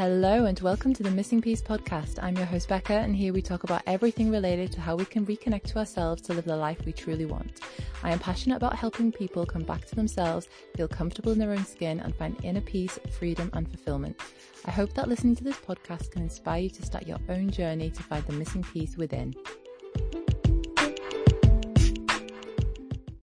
Hello and welcome to the Missing Peace podcast. I'm your host Becca and here we talk about everything related to how we can reconnect to ourselves to live the life we truly want. I am passionate about helping people come back to themselves, feel comfortable in their own skin and find inner peace, freedom and fulfillment. I hope that listening to this podcast can inspire you to start your own journey to find the missing piece within.